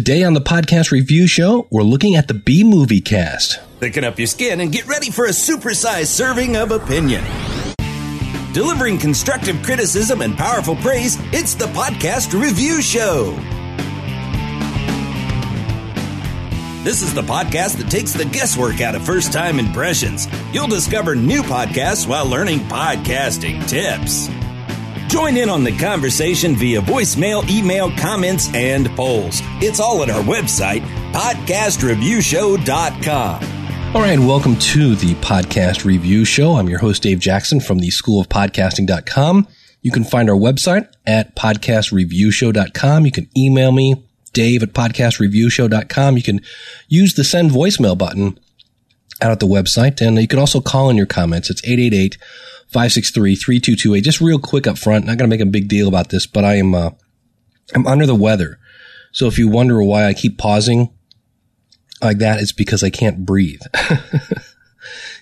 Today on the podcast review show, we're looking at the B movie cast. Thicken up your skin and get ready for a supersized serving of opinion. Delivering constructive criticism and powerful praise, it's the podcast review show. This is the podcast that takes the guesswork out of first time impressions. You'll discover new podcasts while learning podcasting tips. Join in on the conversation via voicemail, email, comments, and polls. It's all at our website, podcastreviewshow.com. All right, welcome to the podcast review show. I'm your host, Dave Jackson from the School of Podcasting.com. You can find our website at podcastreviewshow.com. You can email me, dave at podcastreviewshow.com. You can use the send voicemail button out at the website. And you can also call in your comments. It's 888 563 3228. Just real quick up front. Not going to make a big deal about this, but I am, uh, I'm under the weather. So if you wonder why I keep pausing like that, it's because I can't breathe.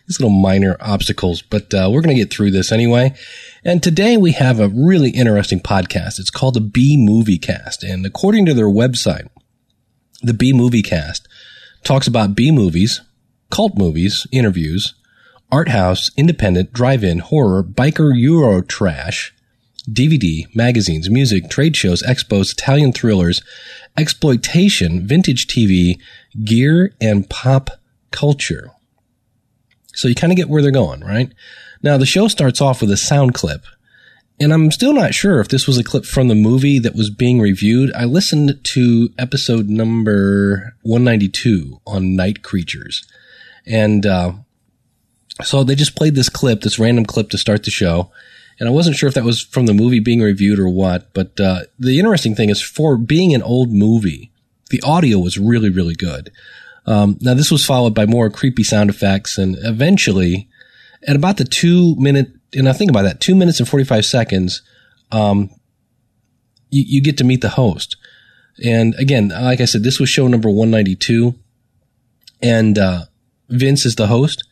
These little minor obstacles, but uh, we're going to get through this anyway. And today we have a really interesting podcast. It's called the B Movie Cast. And according to their website, the B Movie Cast talks about B movies, cult movies, interviews, art house, independent, drive-in, horror, biker Euro trash, DVD, magazines, music, trade shows, expos, Italian thrillers, exploitation, vintage TV, gear, and pop culture. So you kind of get where they're going, right? Now the show starts off with a sound clip. And I'm still not sure if this was a clip from the movie that was being reviewed. I listened to episode number 192 on night creatures. And, uh, so they just played this clip, this random clip to start the show. And I wasn't sure if that was from the movie being reviewed or what. But, uh, the interesting thing is for being an old movie, the audio was really, really good. Um, now this was followed by more creepy sound effects and eventually at about the two minute, and I think about that, two minutes and 45 seconds, um, you, you get to meet the host. And again, like I said, this was show number 192 and, uh, Vince is the host.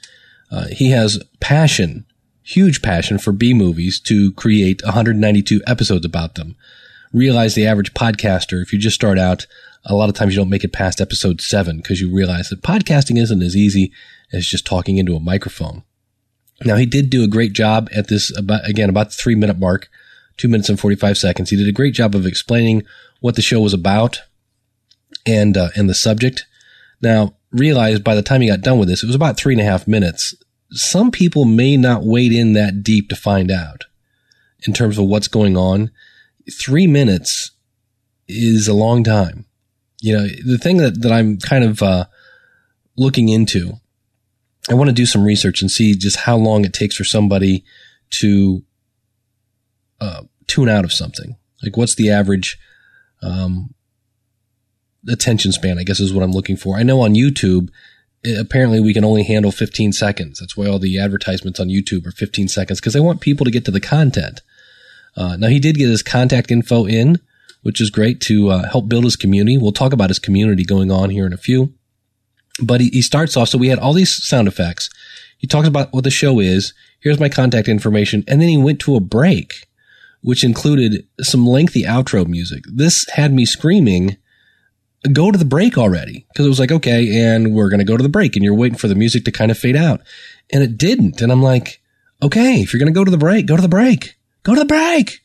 Uh, he has passion, huge passion for B movies to create 192 episodes about them. Realize the average podcaster, if you just start out, a lot of times you don't make it past episode seven because you realize that podcasting isn't as easy as just talking into a microphone. Now he did do a great job at this about, again, about the three minute mark, two minutes and 45 seconds. He did a great job of explaining what the show was about and, uh, and the subject. Now realize by the time he got done with this, it was about three and a half minutes. Some people may not wade in that deep to find out in terms of what's going on. Three minutes is a long time you know, the thing that, that I'm kind of, uh, looking into, I want to do some research and see just how long it takes for somebody to, uh, tune out of something. Like what's the average, um, attention span, I guess is what I'm looking for. I know on YouTube, apparently we can only handle 15 seconds. That's why all the advertisements on YouTube are 15 seconds because they want people to get to the content. Uh, now he did get his contact info in, which is great to uh, help build his community. We'll talk about his community going on here in a few. But he, he starts off. So we had all these sound effects. He talks about what the show is. Here's my contact information. And then he went to a break, which included some lengthy outro music. This had me screaming, go to the break already. Cause it was like, okay, and we're going to go to the break and you're waiting for the music to kind of fade out. And it didn't. And I'm like, okay, if you're going to go to the break, go to the break, go to the break.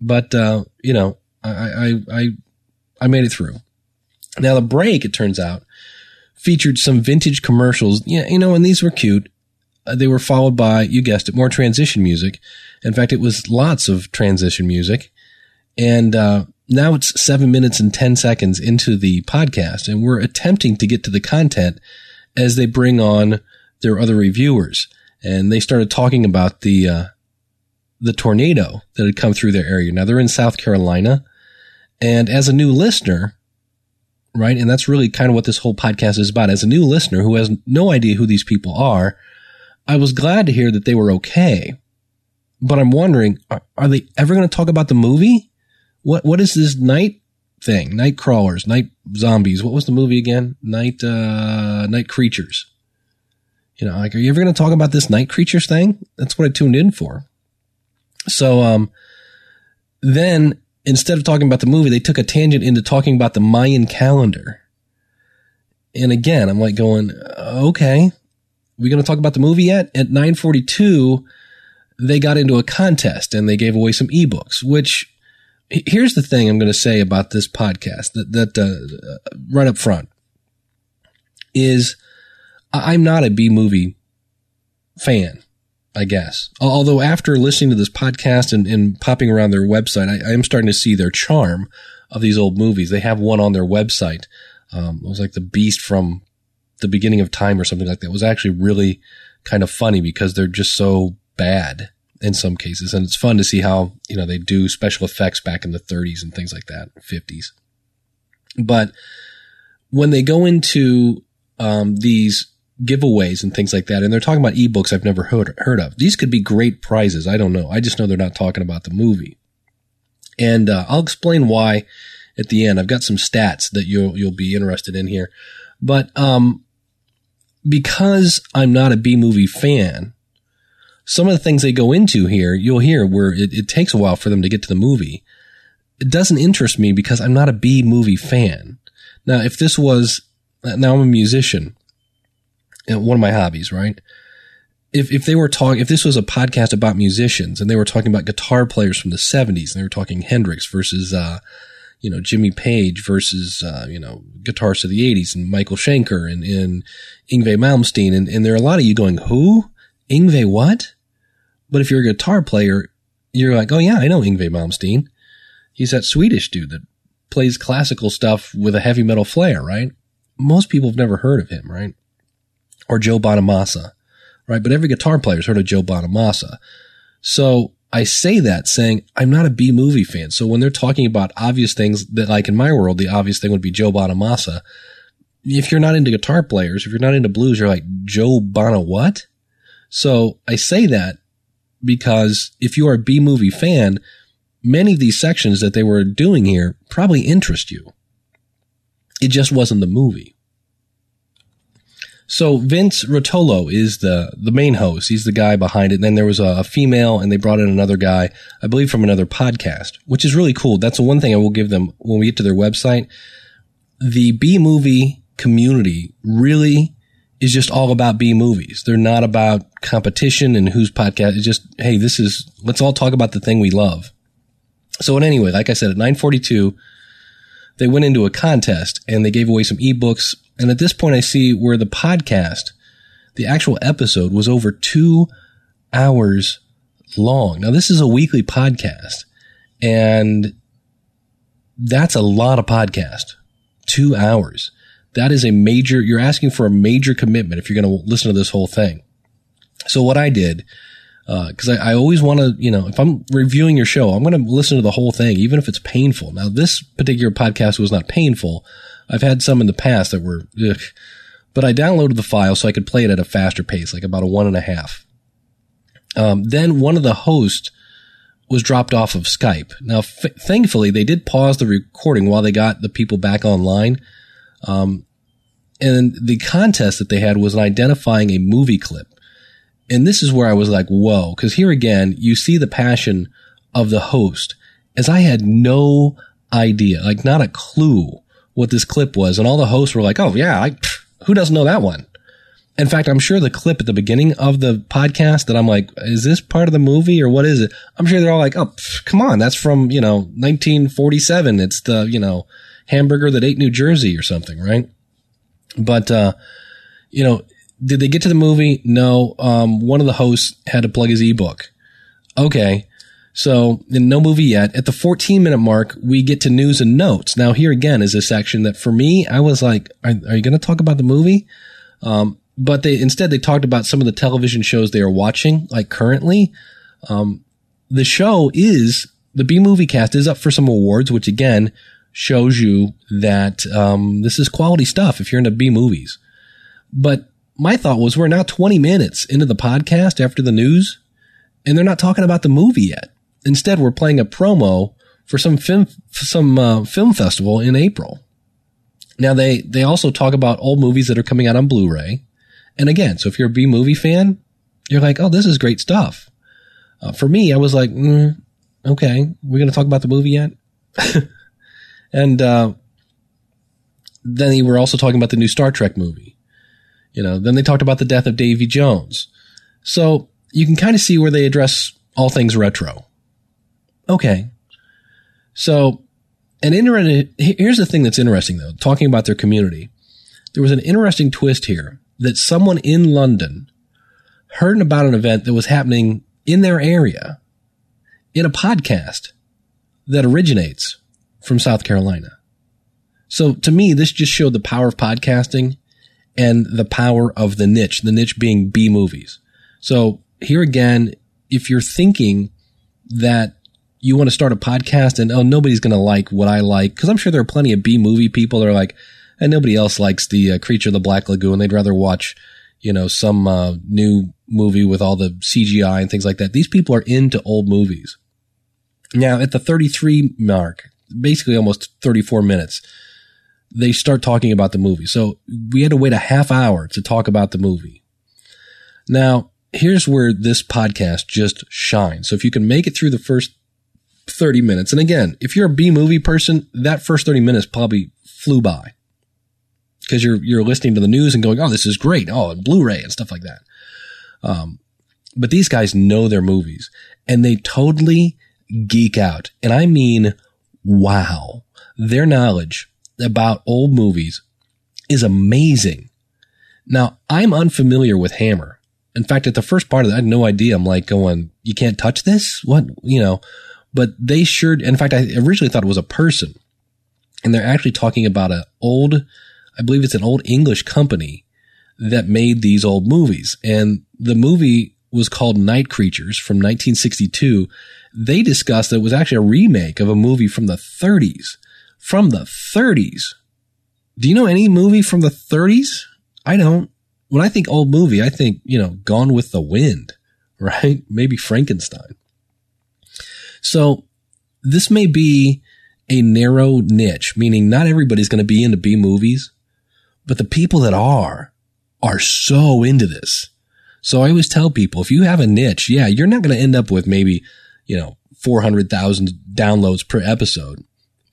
But, uh, you know, I, I, I, I made it through. Now the break, it turns out, featured some vintage commercials. Yeah, you know, and these were cute. Uh, they were followed by, you guessed it, more transition music. In fact, it was lots of transition music. And, uh, now it's seven minutes and 10 seconds into the podcast and we're attempting to get to the content as they bring on their other reviewers. And they started talking about the, uh, the tornado that had come through their area. Now they're in South Carolina. And as a new listener, right? And that's really kind of what this whole podcast is about. As a new listener who has no idea who these people are, I was glad to hear that they were okay. But I'm wondering, are, are they ever going to talk about the movie? What, what is this night thing? Night crawlers, night zombies. What was the movie again? Night, uh, night creatures. You know, like, are you ever going to talk about this night creatures thing? That's what I tuned in for. So, um, then instead of talking about the movie, they took a tangent into talking about the Mayan calendar. And again, I'm like going, okay, we going to talk about the movie yet? At 942, they got into a contest and they gave away some ebooks, which here's the thing I'm going to say about this podcast that, that, uh, right up front is I'm not a B movie fan. I guess. Although after listening to this podcast and, and popping around their website, I, I, am starting to see their charm of these old movies. They have one on their website. Um, it was like the Beast from the beginning of time or something like that. It was actually really kind of funny because they're just so bad in some cases. And it's fun to see how, you know, they do special effects back in the 30s and things like that, 50s. But when they go into um, these giveaways and things like that, and they're talking about ebooks I've never heard, heard of. These could be great prizes. I don't know. I just know they're not talking about the movie. And uh, I'll explain why at the end. I've got some stats that you'll you'll be interested in here. But um, because I'm not a B movie fan, some of the things they go into here, you'll hear where it, it takes a while for them to get to the movie. It doesn't interest me because I'm not a B movie fan. Now, if this was, now I'm a musician, one of my hobbies, right? If, if they were talking, if this was a podcast about musicians and they were talking about guitar players from the 70s and they were talking Hendrix versus, uh, you know, Jimmy Page versus, uh, you know, guitarists of the 80s and Michael Schenker and, and Yngwie Malmsteen. And, and there are a lot of you going, who? Yngwie what? But if you're a guitar player, you're like, oh yeah, I know Yngwie Malmsteen. He's that Swedish dude that plays classical stuff with a heavy metal flair, right? Most people have never heard of him, right? Or Joe Bonamassa, right? But every guitar player's heard of Joe Bonamassa. So I say that saying I'm not a B movie fan. So when they're talking about obvious things that like in my world, the obvious thing would be Joe Bonamassa. If you're not into guitar players, if you're not into blues, you're like Joe Bonamassa. what? So I say that because if you are a B movie fan, many of these sections that they were doing here probably interest you. It just wasn't the movie. So Vince Rotolo is the the main host. He's the guy behind it. And then there was a, a, female, and they brought in another guy, I believe, from another podcast, which is really cool. That's the one thing I will give them when we get to their website. The B movie community really is just all about B movies. They're not about competition and whose podcast. It's just hey, this is let's all talk about the thing we love. So, anyway, like I said, at 942, they went into a contest and they gave away some ebooks and at this point, I see where the podcast, the actual episode was over two hours long. Now, this is a weekly podcast and that's a lot of podcast. Two hours. That is a major, you're asking for a major commitment if you're going to listen to this whole thing. So what I did, because uh, I, I, always want to, you know, if I'm reviewing your show, I'm going to listen to the whole thing, even if it's painful. Now, this particular podcast was not painful, I've had some in the past that were, ugh. but I downloaded the file so I could play it at a faster pace, like about a one and a half. Um, then one of the hosts was dropped off of Skype. Now, f- thankfully, they did pause the recording while they got the people back online. Um, and the contest that they had was identifying a movie clip. And this is where I was like, whoa, because here again, you see the passion of the host as I had no idea, like not a clue what this clip was, and all the hosts were like, "Oh yeah, I, who doesn't know that one?" In fact, I'm sure the clip at the beginning of the podcast that I'm like, "Is this part of the movie or what is it?" I'm sure they're all like, "Oh, come on, that's from you know 1947. It's the you know hamburger that ate New Jersey or something, right?" But uh, you know, did they get to the movie? No. Um, one of the hosts had to plug his ebook. Okay. So, no movie yet. At the 14 minute mark, we get to news and notes. Now, here again is a section that for me, I was like, are, are you going to talk about the movie? Um, but they instead they talked about some of the television shows they are watching, like currently. Um, the show is the B movie cast is up for some awards, which again shows you that um, this is quality stuff if you're into B movies. But my thought was we're now 20 minutes into the podcast after the news, and they're not talking about the movie yet. Instead, we're playing a promo for some film, some uh, film festival in April. Now they they also talk about old movies that are coming out on Blu-ray. And again, so if you're a B movie fan, you're like, oh, this is great stuff. Uh, for me, I was like, mm, okay, we're to talk about the movie yet. and uh, then they were also talking about the new Star Trek movie. You know, then they talked about the death of Davy Jones. So you can kind of see where they address all things retro. Okay. So, an interesting, here's the thing that's interesting though, talking about their community. There was an interesting twist here that someone in London heard about an event that was happening in their area in a podcast that originates from South Carolina. So to me, this just showed the power of podcasting and the power of the niche, the niche being B movies. So here again, if you're thinking that you want to start a podcast and, oh, nobody's going to like what I like, because I'm sure there are plenty of B movie people that are like, and nobody else likes the uh, Creature of the Black Lagoon. They'd rather watch, you know, some uh, new movie with all the CGI and things like that. These people are into old movies. Now, at the 33 mark, basically almost 34 minutes, they start talking about the movie. So we had to wait a half hour to talk about the movie. Now, here's where this podcast just shines. So if you can make it through the first 30 minutes, and again, if you're a B movie person, that first 30 minutes probably flew by because you're, you're listening to the news and going, Oh, this is great. Oh, and Blu-ray and stuff like that. Um, but these guys know their movies and they totally geek out. And I mean, wow, their knowledge about old movies is amazing. Now, I'm unfamiliar with Hammer. In fact, at the first part of that, I had no idea. I'm like going, you can't touch this? What? You know, but they sure, in fact, I originally thought it was a person and they're actually talking about an old, I believe it's an old English company that made these old movies. And the movie was called Night Creatures from 1962. They discussed that it was actually a remake of a movie from the 30s. From the 30s. Do you know any movie from the 30s? I don't. When I think old movie, I think, you know, Gone with the Wind, right? Maybe Frankenstein. So this may be a narrow niche, meaning not everybody's going to be into B movies, but the people that are, are so into this. So I always tell people, if you have a niche, yeah, you're not going to end up with maybe, you know, 400,000 downloads per episode.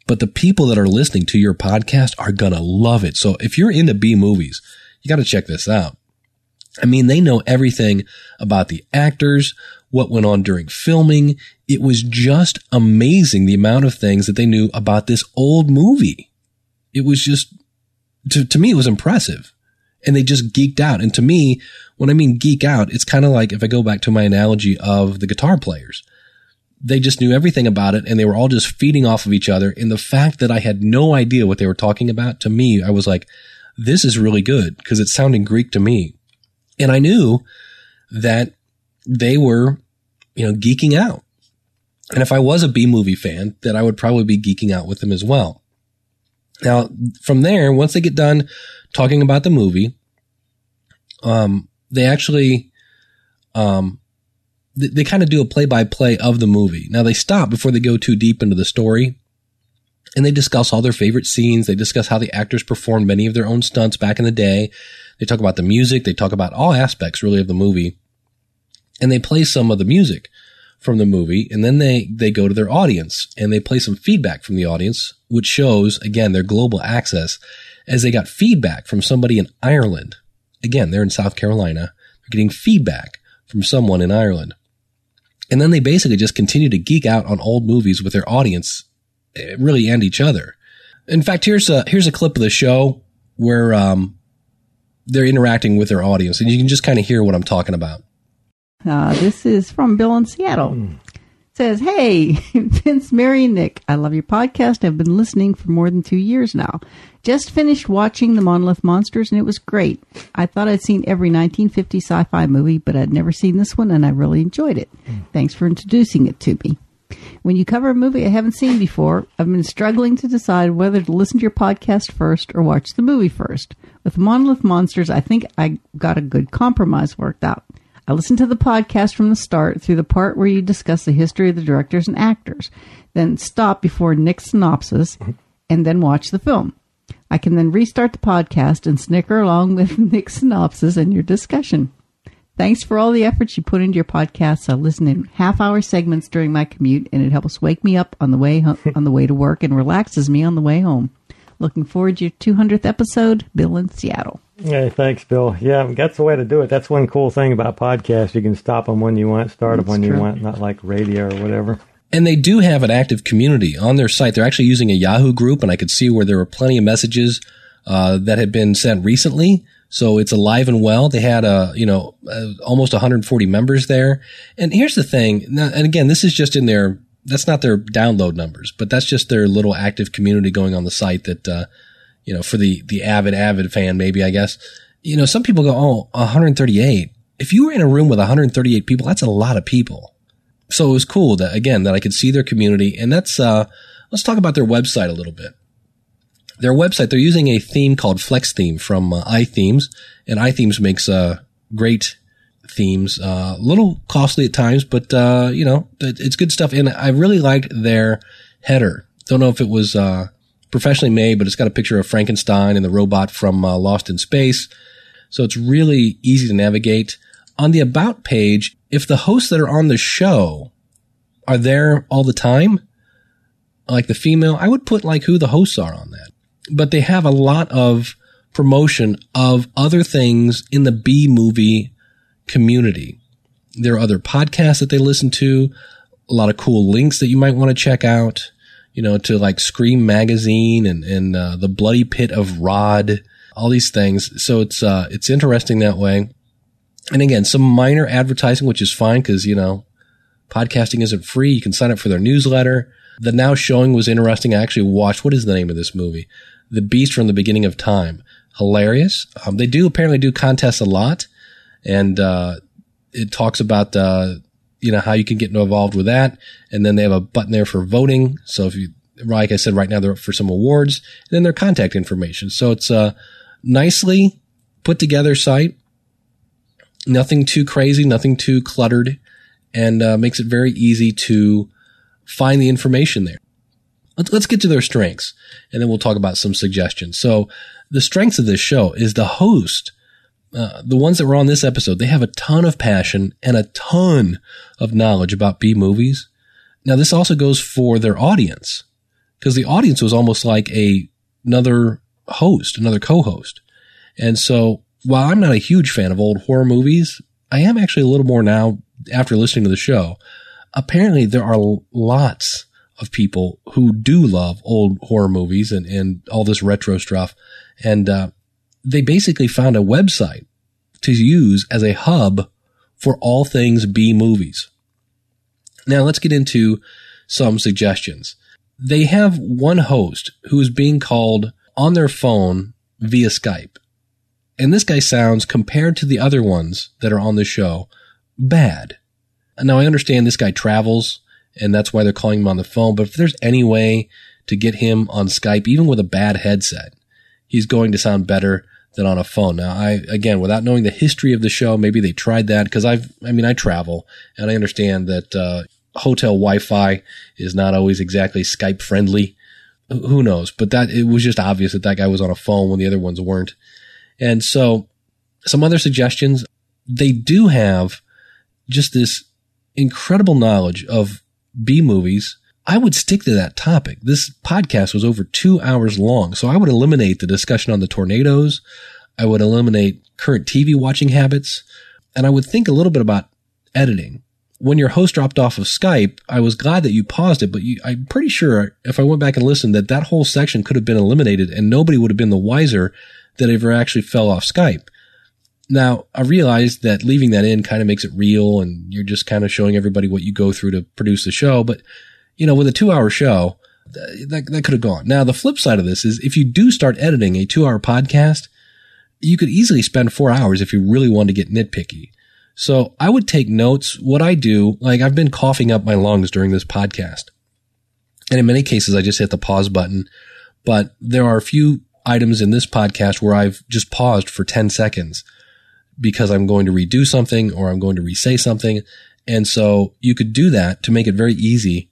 But the people that are listening to your podcast are going to love it. So if you're into B movies, you got to check this out. I mean, they know everything about the actors, what went on during filming. It was just amazing the amount of things that they knew about this old movie. It was just, to, to me, it was impressive. And they just geeked out. And to me, when I mean geek out, it's kind of like if I go back to my analogy of the guitar players. They just knew everything about it and they were all just feeding off of each other. And the fact that I had no idea what they were talking about, to me, I was like, this is really good because it's sounding Greek to me. And I knew that they were, you know, geeking out. And if I was a B movie fan, that I would probably be geeking out with them as well. Now, from there, once they get done talking about the movie, um, they actually, um, they, they kind of do a play by play of the movie. Now they stop before they go too deep into the story and they discuss all their favorite scenes. They discuss how the actors performed many of their own stunts back in the day. They talk about the music. They talk about all aspects really of the movie and they play some of the music from the movie and then they, they go to their audience and they play some feedback from the audience, which shows again their global access as they got feedback from somebody in Ireland. Again, they're in South Carolina. They're getting feedback from someone in Ireland. And then they basically just continue to geek out on old movies with their audience, eh, really, and each other. In fact, here's a, here's a clip of the show where, um, they're interacting with their audience and you can just kind of hear what I'm talking about. Uh, this is from Bill in Seattle. Mm. Says, Hey, Vince, Mary, and Nick, I love your podcast. I've been listening for more than two years now. Just finished watching The Monolith Monsters and it was great. I thought I'd seen every 1950 sci fi movie, but I'd never seen this one and I really enjoyed it. Thanks for introducing it to me. When you cover a movie I haven't seen before, I've been struggling to decide whether to listen to your podcast first or watch the movie first. With Monolith Monsters, I think I got a good compromise worked out. I listened to the podcast from the start through the part where you discuss the history of the directors and actors, then stop before Nick's synopsis, and then watch the film. I can then restart the podcast and snicker along with Nick's synopsis and your discussion. Thanks for all the efforts you put into your podcasts. I listen in half hour segments during my commute, and it helps wake me up on the way ho- on the way to work and relaxes me on the way home. Looking forward to your 200th episode, Bill in Seattle. Hey, thanks, Bill. Yeah, that's the way to do it. That's one cool thing about podcasts. You can stop them when you want, start them when true. you want, not like radio or whatever. And they do have an active community on their site. They're actually using a Yahoo group, and I could see where there were plenty of messages uh, that had been sent recently. So it's alive and well. They had a you know uh, almost 140 members there. And here's the thing. Now, and again, this is just in their that's not their download numbers, but that's just their little active community going on the site that uh, you know for the the avid avid fan maybe I guess. You know, some people go, oh, 138. If you were in a room with 138 people, that's a lot of people. So it was cool that again that I could see their community, and that's uh, let's talk about their website a little bit. Their website, they're using a theme called Flex Theme from uh, iThemes, and iThemes makes uh, great themes. A little costly at times, but uh, you know it's good stuff. And I really liked their header. Don't know if it was uh, professionally made, but it's got a picture of Frankenstein and the robot from uh, Lost in Space. So it's really easy to navigate. On the About page, if the hosts that are on the show are there all the time, like the female, I would put like who the hosts are on that. But they have a lot of promotion of other things in the B movie community. There are other podcasts that they listen to, a lot of cool links that you might want to check out, you know, to like Scream Magazine and, and uh, the Bloody Pit of Rod, all these things. So it's, uh, it's interesting that way. And again, some minor advertising, which is fine because, you know, podcasting isn't free. You can sign up for their newsletter. The now showing was interesting. I actually watched, what is the name of this movie? The Beast from the Beginning of Time. Hilarious. Um, they do apparently do contests a lot. And, uh, it talks about, uh, you know, how you can get involved with that. And then they have a button there for voting. So if you, like I said, right now they're up for some awards and then their contact information. So it's a nicely put together site. Nothing too crazy, nothing too cluttered and uh, makes it very easy to find the information there. Let's, let's get to their strengths and then we'll talk about some suggestions. So the strengths of this show is the host uh, the ones that were on this episode, they have a ton of passion and a ton of knowledge about B movies. Now, this also goes for their audience because the audience was almost like a another host, another co-host. And so, while I'm not a huge fan of old horror movies, I am actually a little more now after listening to the show. Apparently, there are lots of people who do love old horror movies and, and all this retro stuff. And, uh, they basically found a website to use as a hub for all things B movies. Now let's get into some suggestions. They have one host who is being called on their phone via Skype. And this guy sounds, compared to the other ones that are on the show, bad. Now I understand this guy travels and that's why they're calling him on the phone, but if there's any way to get him on Skype, even with a bad headset, he's going to sound better than on a phone. Now, I, again, without knowing the history of the show, maybe they tried that because I've, I mean, I travel and I understand that, uh, hotel Wi-Fi is not always exactly Skype friendly. Who knows? But that, it was just obvious that that guy was on a phone when the other ones weren't. And so some other suggestions, they do have just this incredible knowledge of B movies I would stick to that topic. This podcast was over two hours long, so I would eliminate the discussion on the tornadoes. I would eliminate current TV watching habits, and I would think a little bit about editing. When your host dropped off of Skype, I was glad that you paused it, but you, I'm pretty sure if I went back and listened that that whole section could have been eliminated and nobody would have been the wiser that ever actually fell off Skype. Now, I realize that leaving that in kind of makes it real and you're just kind of showing everybody what you go through to produce the show, but you know, with a two hour show, that, that could have gone. Now, the flip side of this is if you do start editing a two hour podcast, you could easily spend four hours if you really want to get nitpicky. So I would take notes. What I do, like I've been coughing up my lungs during this podcast. And in many cases, I just hit the pause button. But there are a few items in this podcast where I've just paused for 10 seconds because I'm going to redo something or I'm going to re-say something. And so you could do that to make it very easy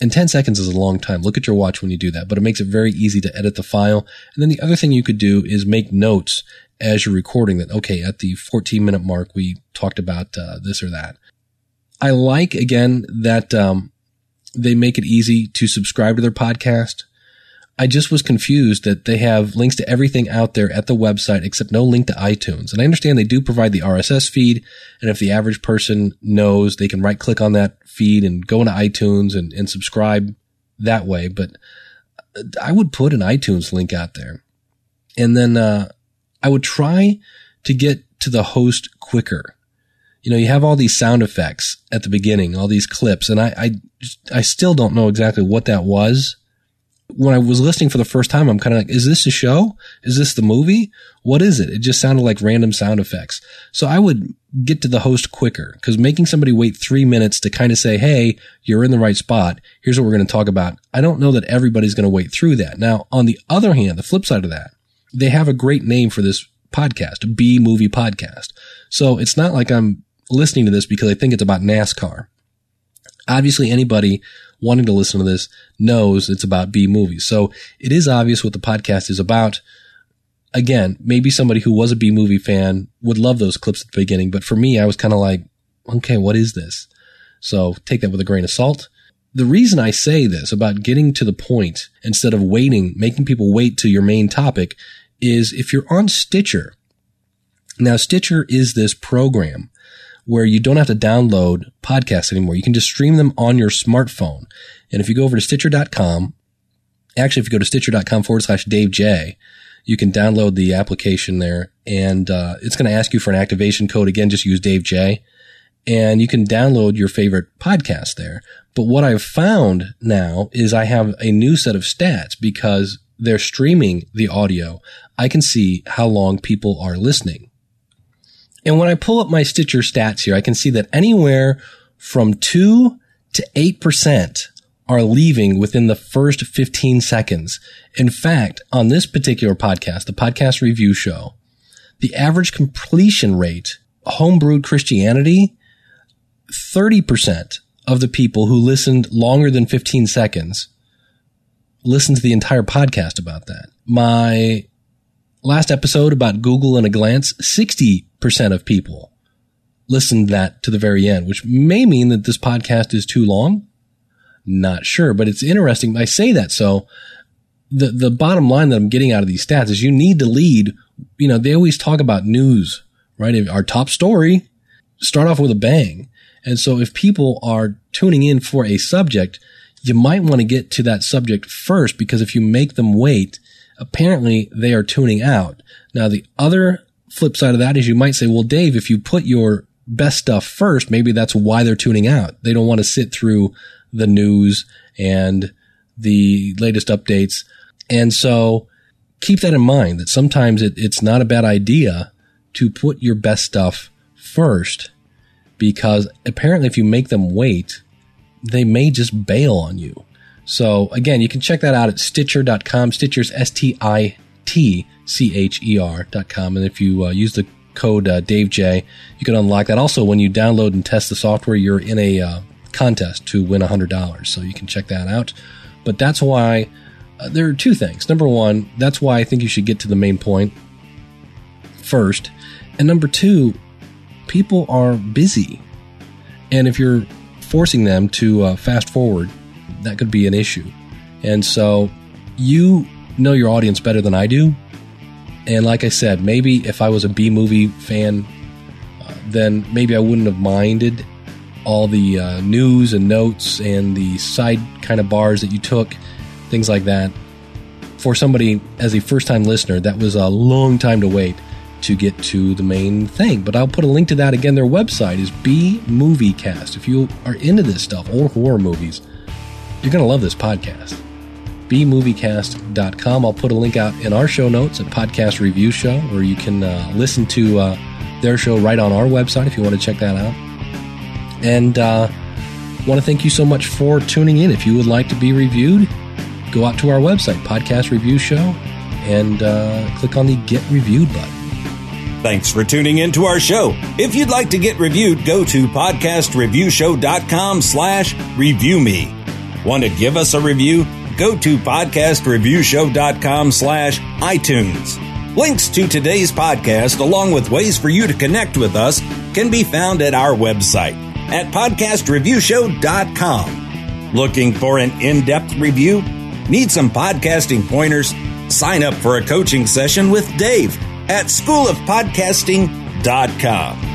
and 10 seconds is a long time. Look at your watch when you do that, but it makes it very easy to edit the file. And then the other thing you could do is make notes as you're recording that, okay, at the 14 minute mark, we talked about uh, this or that. I like, again, that um, they make it easy to subscribe to their podcast. I just was confused that they have links to everything out there at the website except no link to iTunes. And I understand they do provide the RSS feed. And if the average person knows, they can right click on that feed and go into iTunes and, and subscribe that way. But I would put an iTunes link out there. And then, uh, I would try to get to the host quicker. You know, you have all these sound effects at the beginning, all these clips, and I, I, I still don't know exactly what that was. When I was listening for the first time, I'm kind of like, is this a show? Is this the movie? What is it? It just sounded like random sound effects. So I would get to the host quicker because making somebody wait three minutes to kind of say, Hey, you're in the right spot. Here's what we're going to talk about. I don't know that everybody's going to wait through that. Now, on the other hand, the flip side of that, they have a great name for this podcast, B movie podcast. So it's not like I'm listening to this because I think it's about NASCAR. Obviously, anybody wanting to listen to this knows it's about B movies. So it is obvious what the podcast is about. Again, maybe somebody who was a B movie fan would love those clips at the beginning, but for me, I was kind of like, okay, what is this? So take that with a grain of salt. The reason I say this about getting to the point instead of waiting, making people wait to your main topic is if you're on Stitcher. Now, Stitcher is this program where you don't have to download podcasts anymore. You can just stream them on your smartphone. And if you go over to Stitcher.com, actually, if you go to Stitcher.com forward slash Dave J, you can download the application there and uh, it's going to ask you for an activation code. Again, just use Dave J and you can download your favorite podcast there. But what I've found now is I have a new set of stats because they're streaming the audio. I can see how long people are listening. And when I pull up my Stitcher stats here, I can see that anywhere from two to 8% are leaving within the first 15 seconds. In fact, on this particular podcast, the podcast review show, the average completion rate, homebrewed Christianity, 30% of the people who listened longer than 15 seconds listened to the entire podcast about that. My last episode about Google in a glance, 60% of people listened that to the very end, which may mean that this podcast is too long. Not sure, but it's interesting. I say that so the the bottom line that I'm getting out of these stats is you need to lead. You know, they always talk about news, right? Our top story start off with a bang. And so if people are tuning in for a subject, you might want to get to that subject first because if you make them wait, apparently they are tuning out. Now, the other flip side of that is you might say, well, Dave, if you put your best stuff first, maybe that's why they're tuning out. They don't want to sit through the news and the latest updates. And so keep that in mind that sometimes it, it's not a bad idea to put your best stuff first because apparently if you make them wait, they may just bail on you. So again, you can check that out at stitcher.com. Stitcher's S T I T C H E R.com. And if you uh, use the code uh, Dave J, you can unlock that. Also, when you download and test the software, you're in a uh, contest to win $100. So you can check that out. But that's why uh, there are two things. Number one, that's why I think you should get to the main point first. And number two, people are busy. And if you're forcing them to uh, fast forward, that could be an issue. And so you know your audience better than I do. And like I said, maybe if I was a B movie fan, uh, then maybe I wouldn't have minded all the uh, news and notes and the side kind of bars that you took, things like that. For somebody as a first time listener, that was a long time to wait to get to the main thing. But I'll put a link to that again. Their website is B Movie Cast. If you are into this stuff, old horror movies, you're going to love this podcast. BMovieCast.com. I'll put a link out in our show notes at Podcast Review Show, where you can uh, listen to uh, their show right on our website if you want to check that out. And uh, want to thank you so much for tuning in. If you would like to be reviewed, go out to our website, Podcast Review Show, and uh, click on the Get Reviewed button. Thanks for tuning in to our show. If you'd like to get reviewed, go to podcastreviewshow.com slash review me. Want to give us a review? Go to podcastreviewshow.com slash iTunes. Links to today's podcast, along with ways for you to connect with us, can be found at our website at podcastreviewshow.com. Looking for an in depth review? Need some podcasting pointers? Sign up for a coaching session with Dave at schoolofpodcasting.com.